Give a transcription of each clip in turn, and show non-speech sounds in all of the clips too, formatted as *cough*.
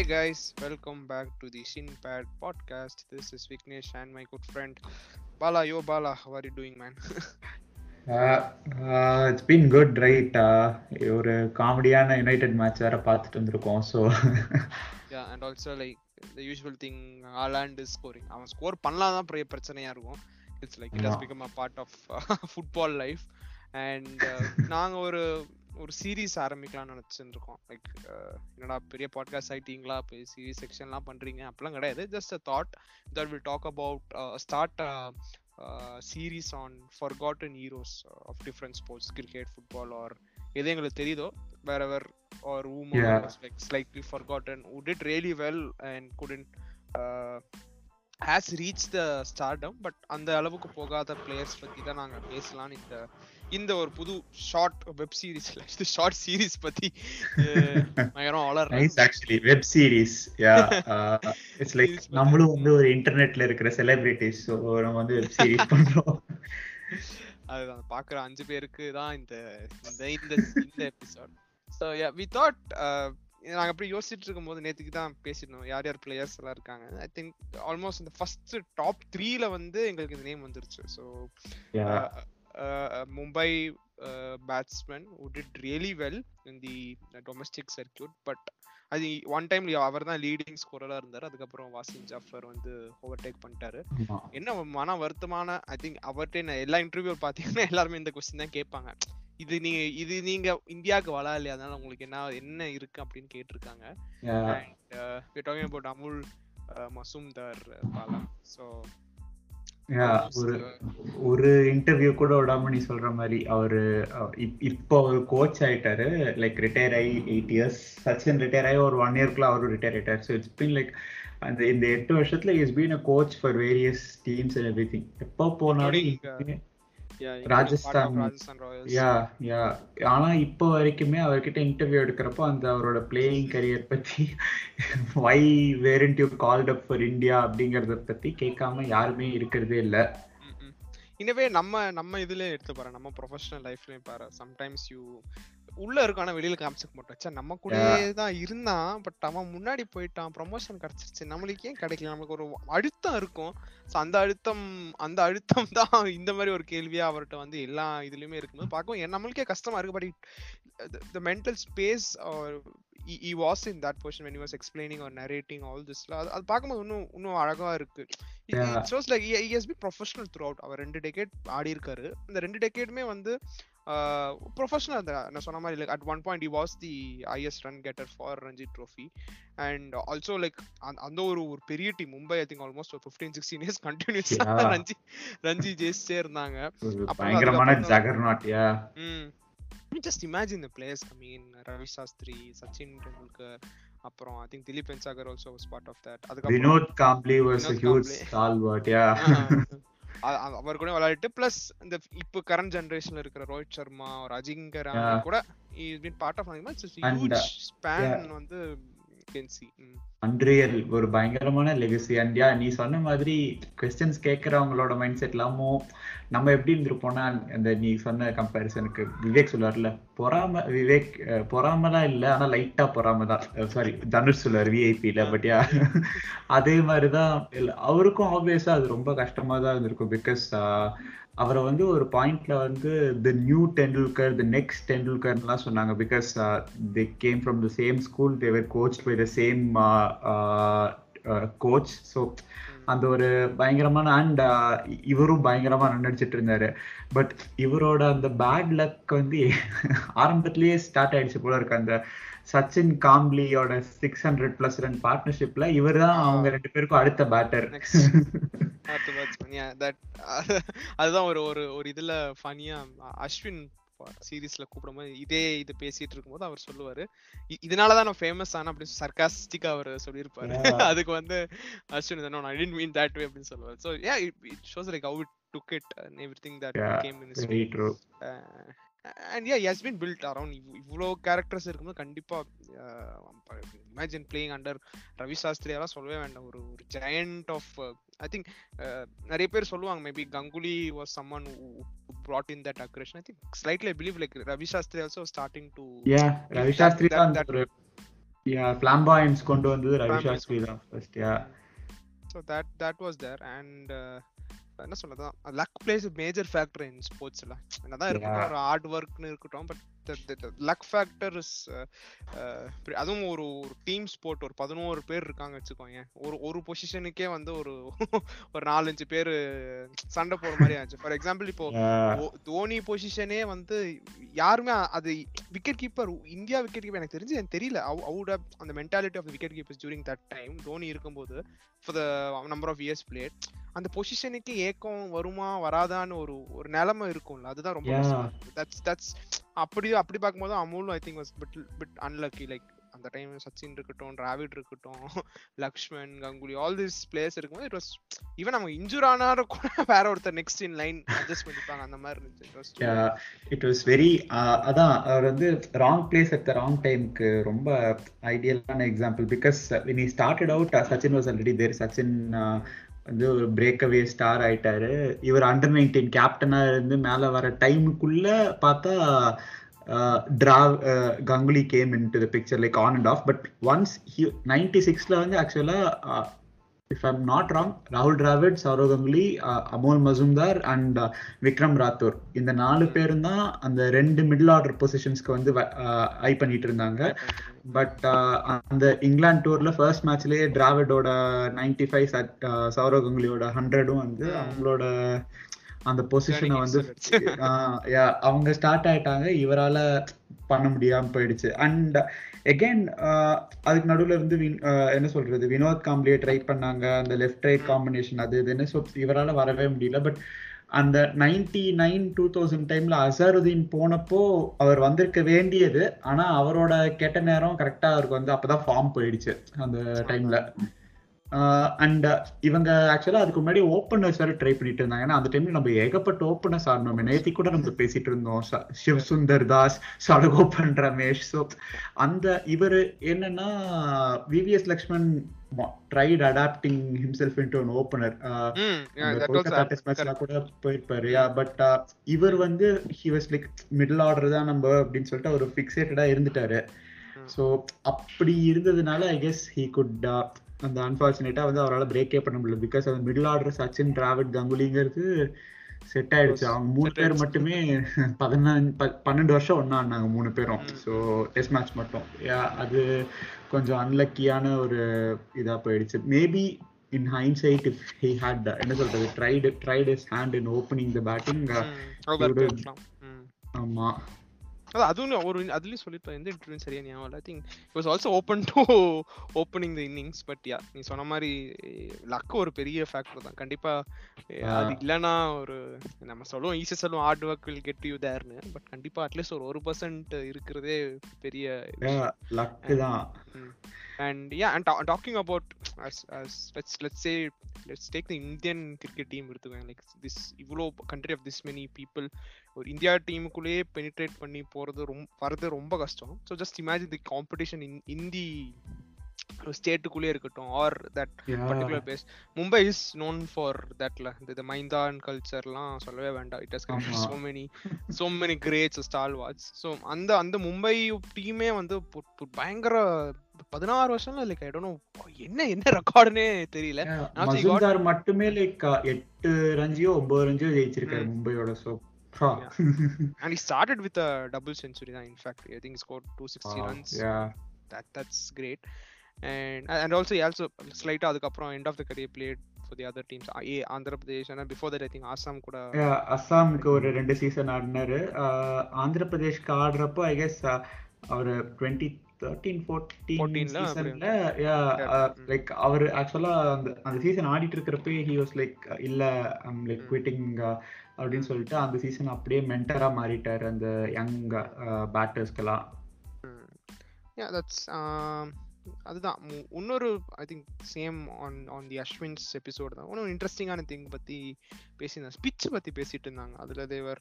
Hey guys, welcome back to the Shinpad podcast. This is Vignesh and my good friend Bala. Yo Bala, how are you doing, man? It's been good right ஒரு காமெடியான United match வேற பார்த்துட்டு வந்திருக்கோம் so and also like the usual thing, Haaland is scoring. அவன் score பண்ணலாம் தான் பெரிய பிரச்சனையா இருக்கும். It's like it has Yeah. become a part of uh, football life. And uh, நாங்க ஒரு ஒரு சீரீஸ் ஆரம்பிக்கலாம்னு நினைச்சுட்டு இருக்கோம் லைக் என்னடா பெரிய பாட்காஸ்ட் ஆயிட்டீங்களா? பெரிய சீரீஸ் செக்ஷன்லாம் பண்றீங்க? அப்படிலாம் கிடையாது. Just a thought that will talk about start series on forgotten heroes of different sports cricket football or எது எங்களுக்கு தெரியுதோ வேற where are was like slightly forgotten who did really well and couldn't uh, has reached the stardom but அந்த அளவுக்கு போகாத players பத்தி தான் நாங்க பேசலாம்னு இந்த இந்த ஒரு புது ஷார்ட் வெப் சீரிஸ்ல இது ஷார்ட் சீரிஸ் பத்தி *laughs* பயங்கரம் வளர்றேன். Actually web series yeah it's like. நம்மளும் வந்து ஒரு இன்டர்நெட்ல இருக்கிற செலிபிரிட்டிஸ் ஸோ நம்ம வந்து வெப் சீரிஸ் பண்றோம். *laughs* அதுதான். பாக்குற அஞ்சு பேருக்கு தான் இந்த இந்த இந்த எபிசோட் ஸோ வி தாட் நாங்க அப்படி யோசிச்சுட்டு இருக்கும்போது நேத்துக்கு தான் பேசிருந்தோம் யார் யார் பிளேயர்ஸ் எல்லாம் இருக்காங்க. ஐ திங்க் ஆல்மோஸ்ட் இந்த ஃபர்ஸ்ட் டாப் த்ரீல வந்து எங்களுக்கு இந்த நேம் வந்துருச்சு. So Mumbai batsman who did really well in the domestic circuit but அது ஒன் டைம் அவர் தான் லீடிங் ஸ்கோரரா இருந்தாரு. அதுக்கப்புறம் வாசிம் ஜாஃபர் வந்து ஓவர்டேக் பண்ணிட்டாரு. என்ன மன வருத்தமான ஐ திங்க் அவர்கிட்ட நான் எல்லா இன்டர்வியூ பாத்தீங்கன்னா எல்லாருமே இந்த கொஸ்டின் தான் கேட்பாங்க. இது நீங்க இது நீங்க இந்தியாவுக்கு வளா இல்லையா? அதனால உங்களுக்கு என்ன என்ன இருக்கு அப்படின்னு கேட்டிருக்காங்க. And talking about Amol Muzumdar Bala so ஒரு ஒரு இன்டர்வியூ கூட விடாம நீ சொல்ற மாதிரி அவரு இப்போ ஒரு கோச் ஆயிட்டாரு லைக் ரிட்டையர் ஆகி எயிட் இயர்ஸ் சச்சின் ரிட்டையர் ஆகி ஒரு ஒன் இயர்க்குள்ள அவரும் ரிட்டையர் ஆயிட்டாரு. ஸோ இட்ஸ் பீன் லைக் அந்த இந்த எட்டு வருஷத்துல is been a coach for various teams and everything எப்போ போனாலும் ராஜஸ்தான். யா யா ஆனா இப்போ வரைக்குமே அவர்கிட்ட இன்டர்வியூ எடுக்கிறப்போ அந்த அவரோட பிளேயிங் கரியர் பத்தி why weren't you called up for India அப்படிங்கறத பத்தி கேட்காம யாருமே இருக்கிறதே இல்ல. இனவே நம்ம நம்ம இதுல எடுத்து பாரு. நம்ம ப்ரொஃபஷனல் லைஃப்லயும் பாரு. சம்டைம்ஸ் யூ உள்ள இருக்கும் ஆனா வெளியில காமிச்சிக்க மாட்டோம். ச்சே, நம்ம கூடயே தான் இருந்தான் பட் அவன் முன்னாடி போயிட்டான். ப்ரொமோஷன் கிடைச்சிருச்சு. நம்மளுக்கு ஏன் கிடைக்கல? நமக்கு ஒரு அழுத்தம் இருக்கும். ஸோ அந்த அழுத்தம் அந்த அழுத்தம் தான் இந்த மாதிரி ஒரு கேள்வியா அவர்கிட்ட வந்து எல்லா இதுலயுமே இருக்கும்போது பார்க்கவும் எ- நம்மளுக்கே கஷ்டமா இருக்கு. But the mental space he was in that position when he was explaining or narrating all this. அது பார்க்கும்போது இன்னும் இன்னும் அழகா இருக்கு. Yeah. It shows like he has been professional throughout. அவர் ரெண்டு டெக்கேட் ஆடி இருக்காரு. அந்த ரெண்டு டெக்கேடுமே வந்து ப்ரொஃபஷனல் நான் சொன்ன மாதிரி like at one point he was the highest run getter for Ranji trophy and also like அந்த ஒரு ஒரு பெரிய team Mumbai I think almost ஒரு fifteen sixteen years continuous. Ranji Ranji ஜெயிச்சே இருந்தாங்க அப்புறம் just imagine the players coming Ravi Shastri Sachin Tendulkar அப்புறம் I think Dilip Vengsarkar also was part of that அதுக்கப்புறம் Vinod Kambli was huge காம்ப்ளே. stalwart யா *laughs* அவர் கூட விளையாடிட்டு plus இந்த இப்போ கரண்ட் ஜெனரேஷன்ல இருக்கிற ரோஹித் சர்மா ஒரு அஜிங்கர். கூட is been part of And, huge span வந்து கென்சி அன்ரியல் ஒரு பயங்கரமான லெகசி அண்ட் யா நீ சொன்ன மாதிரி கொஸ்டின்ஸ் கேட்கறவங்களோட மைண்ட் செட் இல்லாமோ நம்ம எப்படி இருந்திருப்போம்னா அந்த நீ சொன்ன கம்பேரிசனுக்கு விவேக் சொல்லுவார்ல பொறாம விவேக் அஹ், பொறாமலாம் இல்ல ஆனா லைட்டா பொறாம தான். சாரி தனுஷ் சொல்லுவார் விஐபியில பட் யா அதே மாதிரிதான் இல்ல, அவருக்கும் ஆப்வியஸா அது ரொம்ப கஷ்டமா தான் இருந்திருக்கும் பிகாஸ் அவரை வந்து ஒரு பாயிண்ட்ல வந்து the new Tendulkar the next டெண்டுல்கர்லாம் சொன்னாங்க. Because they came from the same school they were coach by the same coach so அந்த ஒரு பயங்கரமான அண்ட் இவரும் பயங்கரமா ரன் அடிச்சிட்டு இருந்தாரு. பட் இவரோட அந்த பேட் லக் வந்து *laughs* ஆரம்பத்திலேயே ஸ்டார்ட் ஆயிடுச்சு போல இருக்கு. அந்த சச்சின் காம்ப்ளியோட சிக்ஸ் ஹண்ட்ரட் பிளஸ் ரன் பார்ட்னர்ஷிப்ல இவர் தான் அவங்க ரெண்டு பேருக்கும் அடுத்த *laughs* பேட்டர் தட் *laughs* அதுதான் ஒரு ஒரு ஒரு இதுல ஃபனியா அஸ்வின் சீரீஸ்ல கூப்பிடும்போது இதே இது பேசிட்டு இருக்கும்போது அவர் சொல்லுவாரு. "இ- இதனாலதான் நான் ஃபேமஸ் ஆன அப்படின்னு சர்காஸ்டிக்கா அவர் சொல்லியிருப்பாரு. *laughs* அதுக்கு வந்து Ashwin no, I didn't mean that way அப்படின்னு சொல்லுவாரு. So yeah it shows like it took it and everything that Yeah, came and yeah has been built around இவ் இவ்வளோ கேரக்டர்ஸ் இருக்கும்போது கண்டிப்பா imagine playing under Ravi Shastri எல்லாம் சொல்லவே வேண்டாம். ஒரு ஒரு ஜெயண்ட் ஆஃப் ஐ திங்க் நிறைய பேர் சொல்லுவாங்க. Maybe Ganguly was someone brought in that aggression. I think slightly i believe like ravi shastri also starting to yeah Ravi that- Shastri that- தான் that- கொண்டு வந்தது ரவி சாஸ்திரி தான் first yeah so that that was there and என்ன சொல்லதான் luck plays major factor in ஸ்போர்ட்ஸ்ல என்னதான் இருக்கட்டும் ஒரு ஹார்ட் ஒர்க்னு இருக்கட்டும் பட் லக் ஃபேக்டர் இஸ் அதுவும் ஒரு ஒரு டீம் ஸ்போர்ட் ஒரு பதினோரு பேர் இருக்காங்க வச்சுக்கோங்க ஒரு ஒரு பொசிஷனுக்கே வந்து ஒரு ஒரு நாலஞ்சு பேர் சண்டை போற மாதிரி ஆச்சு. ஃபார் எக்ஸாம்பிள் இப்போ தோனி பொசிஷனே வந்து யாருமே அது wicket keeper India wicket keeper எனக்கு தெரிஞ்சு எனக்கு தெரியல. அவுட் அந்த mentality of wicket keepers during that time Dhoni இருக்கும்போது for the number of years played அந்த பொசிஷனுக்கு ஏக்கம் வருமா வராதான்னு ஒரு ஒரு நிலைமை இருக்கும்ல. அதுதான் ரொம்ப. தட்ஸ் தட்ஸ் அப்படி அப்படி பார்க்கும்போது அமுலும் I think was bit bit unlucky like அந்த டைம் சச்சின் இருக்கட்டும் டிராவிட் இருக்கட்டும் Laxman Ganguly all this players இருக்கும்போது இட் வாஸ் ஈவன் அவங்க இன்ஜூர் ஆனாலும் கூட வேற ஒருத்தர் நெக்ஸ்ட் இன் லைன் அட்ஜஸ்ட் பண்ணிப்பாங்க. அந்த மாதிரி இருந்துச்சு. It இட் வாஸ் வெரி அதான் அவர் வந்து wrong place at the wrong டைம்க்கு ரொம்ப ஐடியலான example because when he started out Sachin was already there Sachin வந்து ஒரு பிரேக்அவே ஸ்டார் ஆயிட்டாரு. இவர் அண்டர் நைன்டீன் கேப்டனா இருந்து மேல வர டைமுக்குள்ள பார்த்தா draw Ganguly came in to the picture like on and off but once ninety சிக்ஸ்ல வந்து actually if I'm not wrong ராகுல் டிராவிட் சௌரவ் கங்குலி அமோல் மசூம்தார் அண்ட் விக்ரம் ராத்தோர் இந்த நாலு பேரும் தான் அந்த ரெண்டு மிடில் ஆர்டர் பொசிஷன்ஸ்க்கு வந்து ஐ பண்ணிட்டு இருந்தாங்க. பட் அந்த இங்கிலாந்து டூர்ல ஃபர்ஸ்ட் மேட்ச்லயே டிராவிடோட நைன்டி ஃபைவ் சௌரவ் கங்குலியோட ஹண்ட்ரடும் வந்து. அவங்களோட அந்த பொசிஷனை வந்து *laughs* அவங்க ஸ்டார்ட் ஆயிட்டாங்க. இவரால பண்ண முடியாம போயிடுச்சு. அண்ட் எகைன் uh, அதுக்கு நடுவில் இருந்து வின்- uh, என்ன சொல்றது? வினோத் காம்ப்ளியே ட்ரை பண்ணாங்க. அந்த லெஃப்ட் ரைட் காம்பினேஷன் அது இதுன்னு ஸோ இவரால் வரவே முடியல. பட் அந்த நைன்டி நைன் டூ தௌசண்ட் டைம்ல அசருதீன் போனப்போ அவர் வந்திருக்க வேண்டியது. ஆனா அவரோட கெட்ட நேரம் கரெக்டா அவருக்கு வந்து அப்பதான் ஃபார்ம் போயிடுச்சு அந்த டைம்ல அண்ட் இவங்க ஆக்சுவலா அதுக்கு முன்னாடி ஓப்பனர்ஸ் வேற ட்ரை பண்ணிட்டு இருந்தாங்க. ஏன்னா அந்த டைம்ல நம்ம ஏகப்பட்ட ஓப்பனர்ஸ் ஆடணும். நேத்தி கூட நம்ம பேசிட்டு இருந்தோம். சிவ் சுந்தர் தாஸ் சடகோபன் ரமேஷ். ஸோ அந்த இவர் என்னன்னா VVS Laxman tried adapting himself into an opener Kolkata test மேட்ச்ல. கூட போயிருப்பாரு. பட் இவர் வந்து he was like middle order தான் நம்ம அப்படின்னு சொல்லிட்டு அவர் ஃபிக்ஸேட்டடா இருந்துட்டாரு. ஸோ அப்படி இருந்ததுனால ஐ கெஸ் ஹீ குட் அந்த அன்பார்ச்சுனேட்டா வந்து அவரால் பிரேக்கே பண்ண முடியல. பிகாஸ் அந்த மிடில் ஆர்டர் சச்சின் டிராவிட் கங்குலிங்கிறது செட் ஆயிடுச்சு. அவங்க மூணு பேர். மட்டுமே பதினஞ்சு பன்னெண்டு வருஷம் ஒண்ணா ஆனாங்க மூணு பேரும். ஸோ டெஸ்ட் மேட்ச் மட்டும். Yeah, அது கொஞ்சம் அன்லக்கியான ஒரு இதா போயிடுச்சு. Maybe in hindsight if he had என்ன சொல்றது tried tried his hand in opening the batting Mm, அதுவும் ஒரு அதுலயும் சொல்லிருப்பேன் எந்த இன்டர்வியூ சரியா ஞாபகம் I think was also open to opening the innings but yeah நீ சொன்ன மாதிரி லக் ஒரு பெரிய ஃபேக்டர் தான். கண்டிப்பா அது இல்லைன்னா ஒரு நம்ம சொல்லுவோம் ஈஸியா சொல்லுவோம் hard work will get you தேர்னு but கண்டிப்பா அட்லீஸ்ட் ஒரு ஒரு பர்சன்ட் இருக்கிறதே பெரிய தான். ta- talking about as as let's let's say let's take the indian cricket team எடுத்துக்கோங்க like this இவ்வளோ country of this many people ஒரு இந்தியா டீமுக்குள்ளேயே பெனிட்ரேட் பண்ணி போறது ரொம்ப வரது ரொம்ப கஷ்டம். So just imagine the competition in Hindi ஸ்டேட்டுக்குள்ளே இருக்கட்டும் or that particular place Mumbai is known for தட்ல இந்த மைந்தான் கல்ச்சர்லாம் சொல்லவே வேண்டாம். இட் ஹஸ் ஆமா. So many so many greats stalwarts so அந்த அந்த மும்பை டீமே வந்து பயங்கர பதினாறு வருஷம்ல லைக் ஐ டோன்ட் என்ன என்ன ரெக்கார்டுனே தெரியல. மட்டுமே லைக் எட்டு ரஞ்சியோ ஒன்பது ரஞ்சியோ ஜெயிச்சிருக்காரு Mm. மும்பையோட so and he started with a double century in fact i think he scored 260 runs that that's great and and also he also slight அதுக்கப்புறம் end of the career played for the other teams A Andhra Pradesh and before that i think assam கூட அஸ்ஸாமுக்கு ஒரு ரெண்டு season ஆடினாரு ஆந்திர பிரதேஷ்க்கு ஆடுறப்போ I guess அவர் twenty thirteen fourteen 14 ல சீசன்ல Mm. லைக் அவர் ஆக்சுவலா அந்த அந்த சீசன் ஆடிட்டு இருக்கிறப்ப ஹி வாஸ் லைக் இல்ல ஐம் லைக் Mm. குவிட்டிங் அப்படின்னு சொல்லிட்டு அந்த சீசன் அப்படியே மென்டரா மாறிட்டாரு அந்த யங் பேட்டர்ஸ்க்கெல்லாம் yeah that's um அதுதான். இன்னொரு I think same on on the Ashwin's episode தான். இன்னும் இன்ட்ரெஸ்டிங்கான திங் பத்தி பேசியிருந்தாங்க ஸ்பிட்ச் பத்தி பேசிட்டு இருந்தாங்க. அதுல they were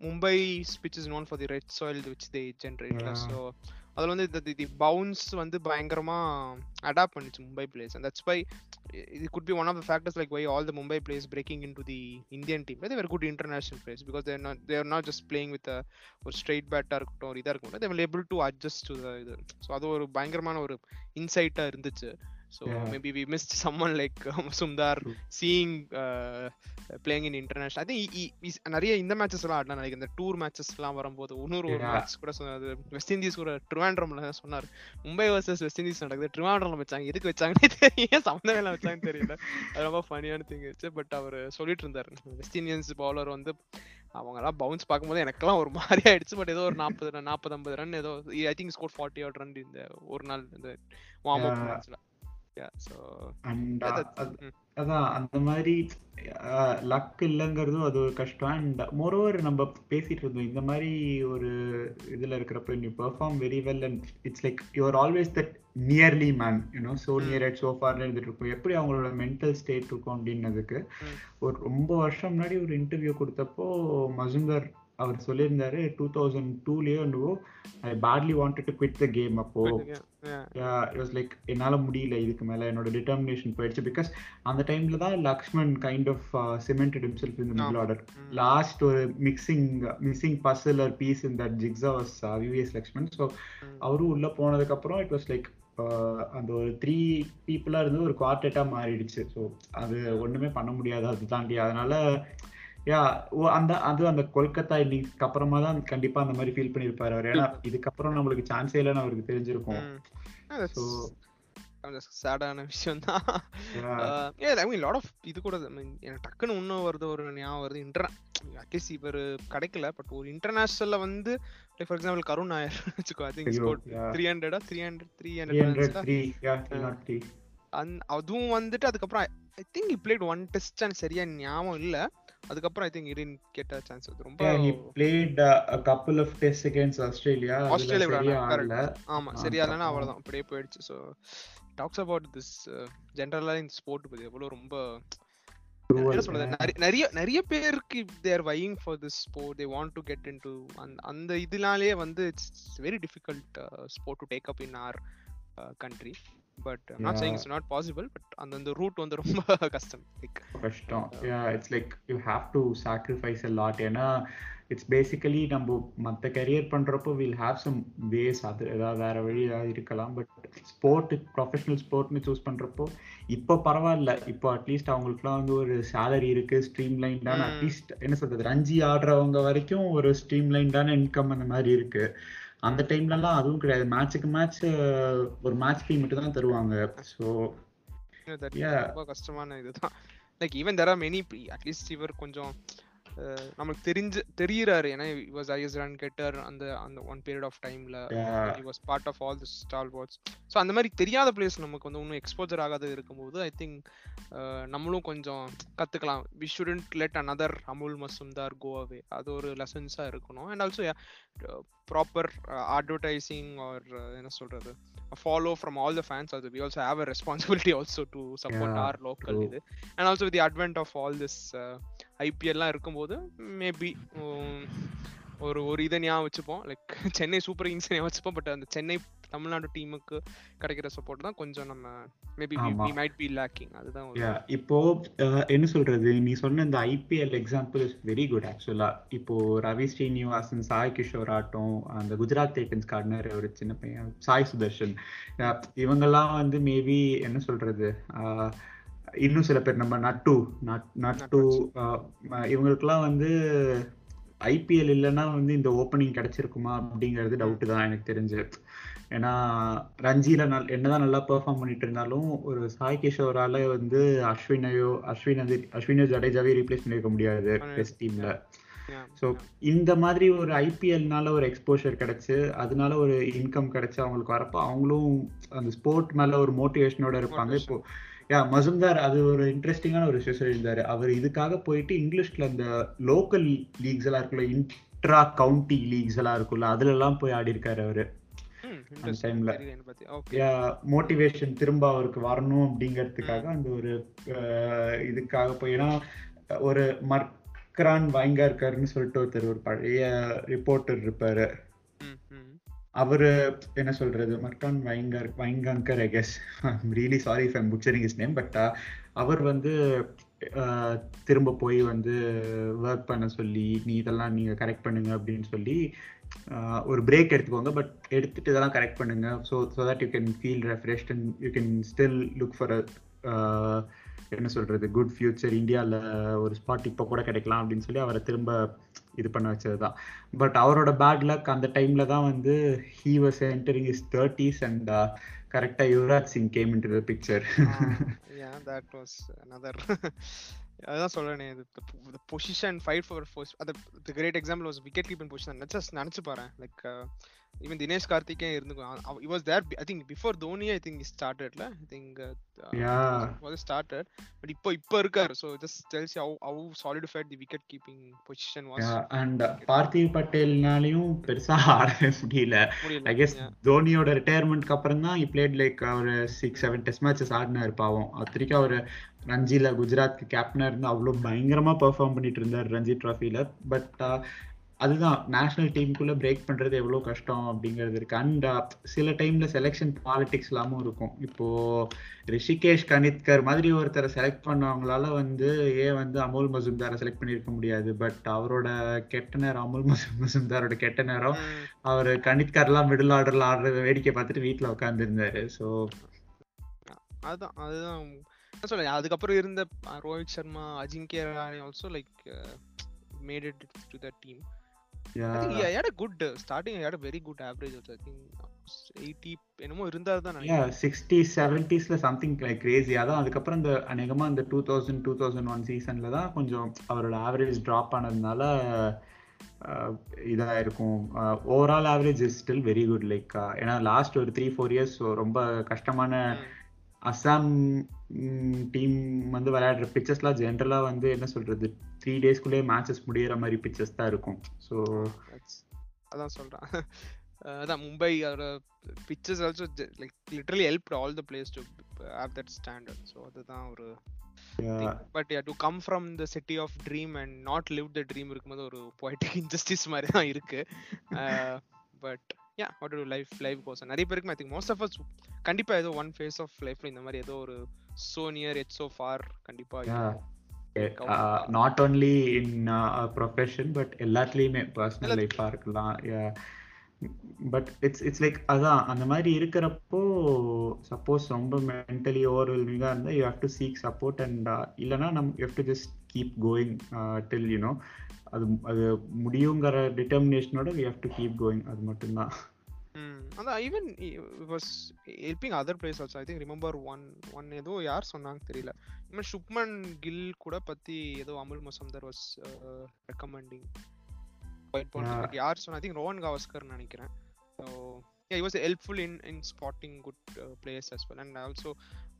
Mumbai pitch is known for the red soil which they Yeah. So அதில் வந்து இந்த தி பவுன்ஸ் வந்து பயங்கரமாக அடாப்ட் பண்ணிச்சு Mumbai players and that's why இது could be one of the factors like why all the Mumbai players breaking in to the Indian team they're good international players because they're not they're not just playing with ஒரு straight பேட்டாக இருக்கட்டும் ஒரு இதாக இருக்கட்டும். They're able to adjust to இது. So அது ஒரு பயங்கரமான ஒரு இன்சைட்டாக இருந்துச்சு. So Yeah. Maybe we missed someone like True. Seeing playing in international I think நிறைய இந்த மேட்சஸ் எல்லாம் ஆடினா நினைக்கிறேன். இந்த டூர் மேட்சஸ் எல்லாம் வரும்போது இன்னொரு ஒரு. மேட்ச் கூட சொன்னாரு. வெஸ்ட் இண்டீஸ் கூட ட்ரிவாண்ட்ரம்ல சொன்னார். மும்பை வர்சஸ் வெஸ்ட் இண்டீஸ் நடக்குது. ட்ரிவாண்ட்ரம்ல வச்சாங்க. எதுக்கு வச்சாங்கன்னு தெரியல. சம்மந்தமே இல்லாம வச்சாங்கன்னு தெரியல. அது ரொம்ப ஃபனியான திங் இருந்துச்சு பட் அவர் சொல்லிட்டு இருந்தாரு. வெஸ்ட் இண்டியன்ஸ் பவுலர் வந்து அவங்க எல்லாம் பவுன்ஸ் பார்க்கும்போது எனக்கெல்லாம் ஒரு மாதிரி ஆயிடுச்சு. பட் ஏதோ ஒரு நாற்பது நாற்பது ஐம்பது ரன் ஏதோ I think score forty out run இந்த ஒரு நாள் இந்த வார்ம் அப். மேட்ச்ல அதான் அந்த மாதிரி லக் இல்லைங்கிறதும் அது ஒரு கஷ்டம் அண்ட் மோரோவர் நம்ம பேசிட்டு இருந்தோம் இந்த மாதிரி ஒரு இதுல இருக்கிறப்ப நீ perform very well and it's like you're always that nearly man you know so. Near at சோஃபார்னு இருந்துட்டு இருக்கும் எப்படி அவங்களோட மென்டல் ஸ்டேட் இருக்கும் அப்படின்னதுக்கு Mm. ஒரு ரொம்ப வருஷம் முன்னாடி ஒரு இன்டர்வியூ கொடுத்தப்போ மசுந்தர் அவர் சொல்லியிருந்தாரு டூ தௌசண்ட் டூலயோ என்னவோ I badly wanted to quit the game அப்போ. வாஸ் லைக் என்னால முடியல இதுக்கு மேல என்னோட டிட்டர்மினேஷன் போயிடுச்சு. பிகாஸ் அந்த டைம்ல தான் Laxman kind of cemented the middle ஆமா. order. லாஸ்ட் ஒரு mixing missing puzzle or piece in that jigsaw was VVS Laxman so அவரும் உள்ள போனதுக்கு அப்புறம் இட் வாஸ் லைக் அந்த ஒரு த்ரீ பீப்புளா இருந்து ஒரு குவார்டேட்டா மாறிடுச்சு. ஸோ அது ஒண்ணுமே பண்ண முடியாது அது தாண்டி அதனால யா அந்த அது அந்த கொல்கத்தா இன்னிங்ஸ்க்கு அப்புறமா தான் கண்டிப்பா அந்த மாதிரி ஃபீல் பண்ணிருப்பாரு அவர். ஏன்னா இதுக்கப்புறம் நம்மளுக்கு சான்ஸே இல்லைன்னு அவருக்கு தெரிஞ்சிருக்கும். So, சேடான விஷயம் தான் ஐ மீன் லாட் ஆஃப் இது கூட I mean, எனக்கு டக்குன்னு இன்னும் வருது ஒரு ஞாபகம் வருது. இன்டர் அட்லீஸ்ட் இவர் கிடைக்கல பட் ஒரு இன்டர்நேஷனல்ல வந்து like for example Karun Nair வச்சுக்கோ I think. Three ஹண்ட்ரடா three hundred three 300, hundred three, yeah, 303. அதுவும் வந்துட்டு அதுக்கப்புறம் ஐ திங்க் இ பிளேட் ஒன் டெஸ்ட் சரியா ஞாபகம் இல்ல. அதுக்கப்புறம் ஐ திங்க் இடின் கேட்ட சான்ஸ் அது ரொம்ப he played uh, a couple of tests against Australia correct. ஆடல. ஆமா சரியா அவ்வளவுதான். அப்படியே போயிடுச்சு. ஸோ டாக்ஸ் அபவுட் திஸ் ஜென்ரலா இந்த ஸ்போர்ட் பத்தி எவ்வளவு ரொம்ப. நிறைய- நிறைய பேருக்கு they're வையிங் for this sport they want to get in to அந்த இதனாலேயே வந்து it's very difficult sport to take up in our country but not saying. It's not possible but அந்த அந்த ரூட் வந்து ரொம்ப *laughs* கஷ்டம். லைக் கஷ்டம். Yeah it's like you have to sacrifice a lot ஏன்னா இட்ஸ் பேசிக்கலி நம்ம மற்ற கரியர் பண்றப்போ வில் ஹாவ் சம் வேஸ் அது ஏதாவது வேற வழி ஏதாவது இருக்கலாம் பட் ஸ்போர்ட் ப்ரொஃபஷனல் ஸ்போர்ட்னு சூஸ் பண்றப்போ இப்போ பரவாயில்ல. இப்போ அட்லீஸ்ட் அவங்களுக்குலாம் வந்து ஒரு சேலரி இருக்கு ஸ்ட்ரீம் லைன்டான. அட்லீஸ்ட் என்ன சொல்றது ரஞ்சி ஆடுறவங்க வரைக்கும் ஒரு ஸ்ட்ரீம் லைன்டான இன்கம் அந்த மாதிரி இருக்கு. அந்த டைம்லலாம் அதுவும் கிடையாது. மேட்ச்சுக்கு மேட்ச் ஒரு மேட்ச் ஃபீ மட்டும் தான் தருவாங்க. ஸோ. ரொம்ப கஷ்டமான இதுதான். Like even there are many at least இவர் கொஞ்சம் நமக்கு தெரிஞ்சு தெரியுறாரு. ஏன்னா வாஸ் ஐஎஸ் ரன் கெட்டர் அந்த அந்த ஒன் பீரியட் ஆஃப் டைம்ல he was part of all the stalwarts so அந்த மாதிரி தெரியாத பிளேஸ் நமக்கு வந்து இன்னும் எக்ஸ்போஜர் ஆகாத இருக்கும்போது ஐ திங்க் நம்மளும் கொஞ்சம் கத்துக்கலாம். We shouldn't let another Amol Muzumdar go away அது ஒரு லெசன்ஸாக இருக்கணும். And also proper advertising or என்ன சொல்றது? Follow from all the fans அது we also have a responsibility also to support Yeah, our local true. இது and also with advent of all this ஐபிஎல்லாம் இருக்கும்போது maybe ஒரு ஒரு இதை ஞாபகம் வச்சுப்போம் லைக் *laughs* சென்னை சூப்பர் கிங்ஸ் ஞாபகம் வச்சுப்போம் பட் அந்த சென்னை தமிழ்நாடு டீமுக்கு கிடைக்கிற சப்போர்ட் தான் கொஞ்சம் நம்ம maybe. We might be lacking அதுதான் இப்போ என்ன சொல்றது? நீ சொன்ன இந்த IPL example is very good actually இப்போ ரவி ஸ்ரீனிவாசன் சாய் கிஷோர் ஆட்டம் அந்த குஜராத் டைட்டன்ஸ் கார்டனர் ஒரு சின்ன பையன் சாய் சுதர்ஷன். இவங்கெல்லாம் வந்து மேபி என்ன சொல்றது? இன்னும் சில பேர் நம்ம நட்டு நட்- நட்டு அஹ், ம- இவங்களுக்கெல்லாம் வந்து ஐபிஎல் இல்லைன்னா வந்து இந்த ஓப்பனிங் கிடைச்சிருக்குமா அப்படிங்கிறது டவுட் தான் எனக்கு தெரிஞ்சு. ஏன்னா ரஞ்சில நல் என்னதான் நல்லா பெர்ஃபார்ம் பண்ணிட்டு இருந்தாலும் ஒரு சாய் கிஷோரால வந்து அஸ்வினையோ அஸ்வின் வந்து அஸ்வினோ ஜடேஜாவே ரீப்ளேஸ் பண்ணிருக்க முடியாது டெஸ்ட் டீம்ல ஸோ இந்த மாதிரி ஒரு ஐபிஎல்னால ஒரு எக்ஸ்போஷர் கிடைச்சு அதனால ஒரு இன்கம் கிடைச்சு அவங்களுக்கு வரப்போ அவங்களும் அந்த ஸ்போர்ட் மேல ஒரு மோட்டிவேஷனோட இருப்பாங்க. இப்போ யா மசும்தார் அது ஒரு இன்ட்ரெஸ்டிங்கான ஒரு விஷயம் சொல்லியிருந்தாரு. அவர் இதுக்காக போயிட்டு இங்கிலீஷ்ல அந்த லோக்கல் லீக்ஸ் எல்லாம் இருக்குல்ல இன்ட்ரா கவுண்டி லீக்ஸ் எல்லாம் இருக்குல்ல அதுல எல்லாம் போய் ஆடி இருக்காரு அவரு. பத்தி. Okay. மோட்டிவேஷன் திரும்ப அவருக்கு வரணும் அப்படிங்கிறதுக்காக அந்த ஒரு இதுக்காக போய் ஏன்னா ஒரு மர்க்ரான் வாய்ங்கா இருக்காருன்னு சொல்லிட்டு ஒருத்தர் ஒரு பழைய ரிப்போர்ட்டர் இருப்பாரு. அவரு என்ன சொல்றது மர்கான் Waingankar Waingankar I guess really sorry if I'm butchering his name but அவர் வந்து திரும்ப போய் வந்து ஒர்க் பண்ண சொல்லி நீ இதெல்லாம் நீங்கள் கரெக்ட் பண்ணுங்க அப்படின்னு சொல்லி ஒரு பிரேக் எடுத்துக்கோங்க. பட் எடுத்துட்டு இதெல்லாம் கரெக்ட் பண்ணுங்க. So so that you can feel refreshed and you can still look for என்ன சொல்கிறது குட் ஃபியூச்சர் இந்தியாவில் ஒரு ஸ்பாட் இப்போ கூட கிடைக்கலாம் அப்படின்னு சொல்லி அவரை திரும்ப இது பண்ண வச்சது தான். பட் அவரோட பேட் லக் அந்த டைமில் தான் வந்து he was entering is thirties and கரெக்டா Yuvraj Singh came in to picture yeah that was another. அதான் சொல்றேனே இது பொசிஷன் ஃபைட் ஃபார் ஃபர்ஸ்ட் அது the great example was wicket keeping position just நினைச்சு பாரு லைக் ஈவன் தினேஷ் கார்த்திகே இருந்துக்கும். he was there I think before Dhoni I think ஸ்டார்டட்ல I think was started? But இப்போ இப்போ இருக்காரு. Just tells you how how solidified the wicket keeping position was. And Parthiv பட்டேல்னாலையும் பெருசா *laughs* ஆடவே முடியல. I guess. தோனியோட ரிட்டையர்மெண்ட்க்கு அப்புறம் தான் இ பிளேட் லைக் அவர் சிக்ஸ் செவன் டெஸ்ட் மேட்சஸ் ஆடினாரு பாவம். அத்திரிக்கா அவர் ரஞ்சில குஜராத்க்கு கேப்டனா இருந்து அவ்வளோ பயங்கரமா பெர்ஃபார்ம் பண்ணிட்டு இருந்தார் ரஞ்சி ட்ராஃபில பட் அதுதான் நேஷனல் டீமுக்குள்ள பிரேக் பண்றது எவ்வளவு கஷ்டம் அப்படிங்கிறது இருக்கு. அண்ட் சில டைம்ல செலெக்ஷன் பாலிடிக்ஸ் எல்லாமும் இருக்கும். இப்போ ரிஷிகேஷ் கனித்கர் மாதிரி ஒருத்தரை செலக்ட் பண்ணவங்களால வந்து ஏன் வந்து அமுல் மசும்தாரை செலக்ட் பண்ணியிருக்க முடியாது. பட் அவரோட கெட்ட நேரம் அமுல் மசு மசும்தாரோட கெட்ட நேரம். அவர் கணித்கர்லாம் மிடில் ஆர்டர்ல ஆடுறத வேடிக்கை பார்த்துட்டு வீட்டுல உட்கார்ந்து இருந்தாரு ஸோ அதுதான். அதுதான் சொல்ல அதுக்கப்புறம் இருந்த Rohit Sharma Ajinkya Rahane also like made it to the team A good uh, starting. He had a very good average. Also. I think 80 என்னமோ இருந்தாரு தான் நினைக்கிறேன் சிக்ஸ்டி செவன்டிஸ்ல சம்திங் லைக் கிரேசி அதான் அதுக்கப்புறம் இந்த அநேகமா இந்த two thousand two thousand one சீசன்ல தான் கொஞ்சம் அவரோட ஆவரேஜ் ட்ராப் ஆனதுனால அஹ், இதா இருக்கும் overall average is still very good like ஏன்னா லாஸ்ட் ஒரு த்ரீ ஃபோர் இயர்ஸ் ரொம்ப கஷ்டமான அஸ்ஸாம் டீம் வந்து விளையாடுற பிச்சஸ்லாம் ஜென்ரலா வந்து என்ன சொல்றது? த்ரீ டேஸ்க்குள்ளே மேட்சஸ் முடியிற மாதிரி பிச்சஸ் தான் இருக்கும். ஸோ அதான் சொல்றேன். *laughs* அஹ் அதான் மும்பை அதோட pictures also like literally help all the place to have that standard so அதுதான் ஒரு but to come from the city of dream and not live the dream இருக்கும்போது ஒரு பொய்டிக் இன்ஜஸ்டிஸ் மாதிரி தான் இருக்கு *laughs* but yeah what to life life goes நிறைய பேருக்கு I think most of us கண்டிப்பா ஏதோ ஒன் ஃபேஸ் ஆஃப் லைஃப்ல இந்த மாதிரி ஏதோ ஒரு so near yet so far கண்டிப்பா. Not only in profession but எல்லாத்துலேயுமே பர்சனல் லைஃபாக இருக்கலாம். பட் இட்ஸ் இட்ஸ் லைக் அதான் அந்த மாதிரி இருக்கிறப்போ சப்போஸ் ரொம்ப மென்டலி ஓவர்வெல்மிங்காக இருந்தால் you have to seek support and இல்லைனா நம் you have to just keep going till you know அது அது முடியுங்கிற டிட்டர்மினேஷனோட you have to keep going அது மட்டும்தான் ம். அதான் even was helping other place also I think remember one one ஏதோ யார் சொன்னாங்க தெரியல. இவன் சுப்மன் கில் கூட பற்றி ஏதோ Amol Muzumdar was recommending Yeah. Point யார் சொன்னா ஐ திங்க் ரோஹன் கவாஸ்கர் நினைக்கிறேன் so yeah he was helpful in in spotting good uh, players as well and also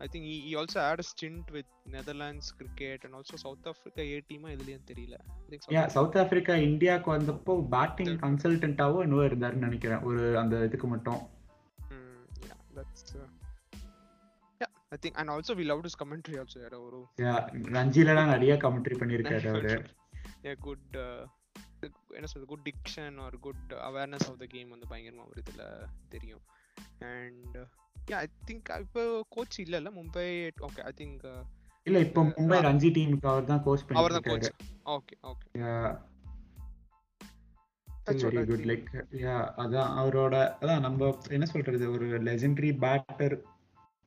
i think he, he also had a stint with netherlands cricket and also south africa a team இதுலயும் தெரியல யா Africa- south Africa இந்தியாவுக்கு வந்தப்போ batting கன்சல்டன்ட்டாவோ இன்னும் இருந்தாருன்னு நினைக்கிறேன் ஒரு அந்த இதுக்கு மட்டும் Mm, yeah, that's uh, yeah. I think, and also we loved his commentary also. Yeah, ஒரு Yeah, ரஞ்சிலலாம் நிறைய கமெண்ட்ரி பண்ணியிருக்காரு அவரு yeah, good uh, என்ன சொல்றது good diction or good awareness of the game வந்து பயங்கரமா ஒரு இதுல தெரியும். அண்ட் யா ஐ திங்க் இப்போ கோச் இல்ல இல்ல மும்பை ஓகே ஐ திங்க் இல்ல இப்போ மும்பை ரஞ்சி டீமுக்கு அவர் தான் கோச் அவர் தான் coach okay okay very good like yeah அதான் அவரோட அதான் நம்ம என்ன சொல்றது ஒரு லெஜெண்டரி பேட்டர்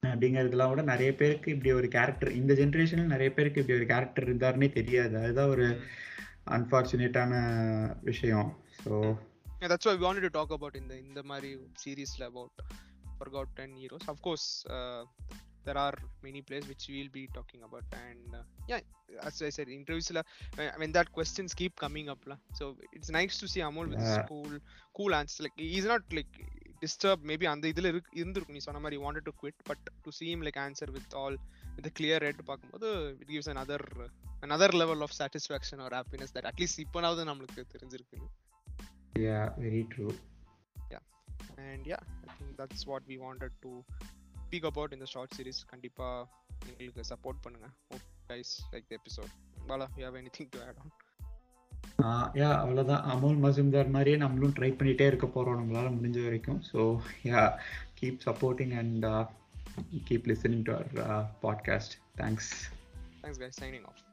அப்படிங்கறதுலாம் விட நிறைய பேருக்கு இப்படி ஒரு கேரக்டர் இந்த ஜென்ரேஷன்ல நிறைய பேருக்கு இப்படி ஒரு கேரக்டர் இருந்தாருன்னே தெரியாது. அதுதான் ஒரு அன்பார்ச்சுனேட்டான விஷயம் so Yeah, that's why we wanted to talk about in the in the Mari series la about forgotten heroes. Of course, uh, there are many players which we'll be talking about, and uh, yeah, as I said, interviews la, I mean that questions keep coming up la. So it's nice to see Amol with his Yeah. cool cool answers. Like he's not like disturbed. Maybe அந்த இதுல இருக்கு இருந்திருக்கும் நீ சொன்ன மாதிரி wanted to quit, but to see him like answer with a clear head பார்க்கும்போது it gives another another level of satisfaction or happiness that at least இப்போனாவது நம்மளுக்கு தெரிஞ்சிருக்கு yeah very true and yeah i think that's what we wanted to speak about in the short series கண்டிப்பா எங்களுக்கு support பண்ணுங்க hope guys like the episode bala you have anything to add on யா அவ்வளோதான் அமுல் மசூம்தார் மாதிரியே நம்மளும் try பண்ணிட்டே இருக்க போறோம் நம்மளால முடிஞ்ச வரைக்கும் so yeah keep supporting and keep listening to our uh, podcast. Thanks. Thanks, guys. Signing off.